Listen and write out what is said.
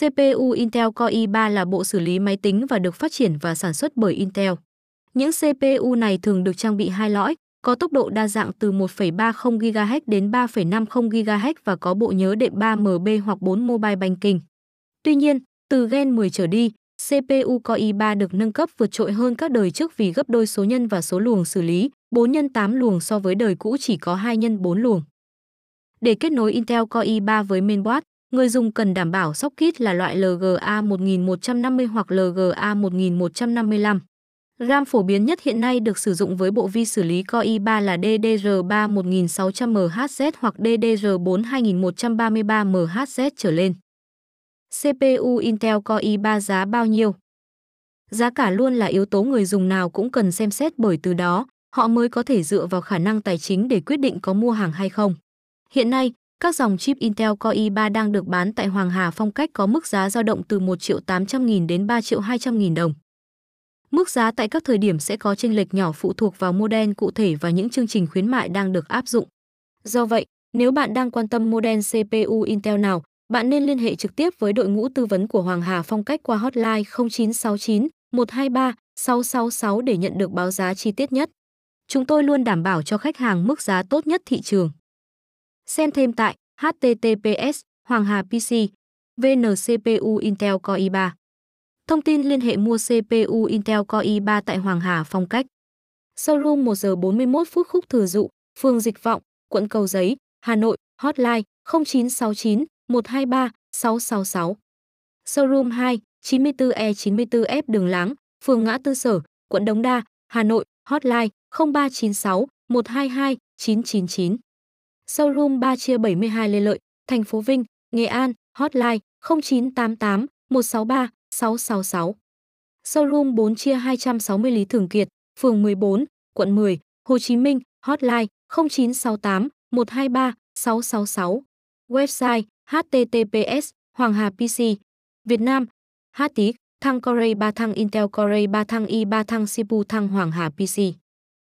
CPU Intel Core i3 là bộ xử lý máy tính và được phát triển và sản xuất bởi Intel. Những CPU này thường được trang bị hai lõi, có tốc độ đa dạng từ 1,30 GHz đến 3,50 GHz và có bộ nhớ đệm 3MB hoặc 4 mobile banking. Tuy nhiên, từ Gen 10 trở đi, CPU Core i3 được nâng cấp vượt trội hơn các đời trước vì gấp đôi số nhân và số luồng xử lý, 4 x 8 luồng so với đời cũ chỉ có 2 x 4 luồng. Để kết nối Intel Core i3 với mainboard, người dùng cần đảm bảo socket là loại LGA 1150 hoặc LGA 1155. RAM phổ biến nhất hiện nay được sử dụng với bộ vi xử lý Core i3 là DDR3 1600MHz hoặc DDR4 2133MHz trở lên. CPU Intel Core i3 giá bao nhiêu? Giá cả luôn là yếu tố người dùng nào cũng cần xem xét bởi từ đó, họ mới có thể dựa vào khả năng tài chính để quyết định có mua hàng hay không. Hiện nay, các dòng chip Intel Core i3 đang được bán tại Hoàng Hà Phong Cách có mức giá dao động từ 1 triệu 800 nghìn đến 3 triệu 200 nghìn đồng. Mức giá tại các thời điểm sẽ có chênh lệch nhỏ phụ thuộc vào model cụ thể và những chương trình khuyến mại đang được áp dụng. Do vậy, nếu bạn đang quan tâm model CPU Intel nào, bạn nên liên hệ trực tiếp với đội ngũ tư vấn của Hoàng Hà Phong Cách qua hotline 0969 123 666 để nhận được báo giá chi tiết nhất. Chúng tôi luôn đảm bảo cho khách hàng mức giá tốt nhất thị trường. Xem thêm tại https Hoàng Hà PC VNCPU Intel Core i3. Thông tin liên hệ mua CPU Intel Core i3 tại Hoàng Hà Phong Cách. Showroom 1 giờ 41 phút khúc thừa dụ, phường Dịch Vọng, quận Cầu Giấy, Hà Nội, hotline 0969 123 666. Showroom 2, 94E94F Đường Láng, phường Ngã Tư Sở, quận Đống Đa, Hà Nội, hotline 0396 122 999. Showroom 3 chia 72 Lê Lợi, thành phố Vinh, Nghệ An, hotline 0988 163 666. Showroom 4 chia 260 Lý Thường Kiệt, phường 14, quận 10, Hồ Chí Minh, hotline 0968 123 666. Website https Hoàng Hà PC Việt Nam hát tí Thăng corey 3 thăng Intel corey 3 thăng Y 3 thăng sipu thăng Hoàng Hà PC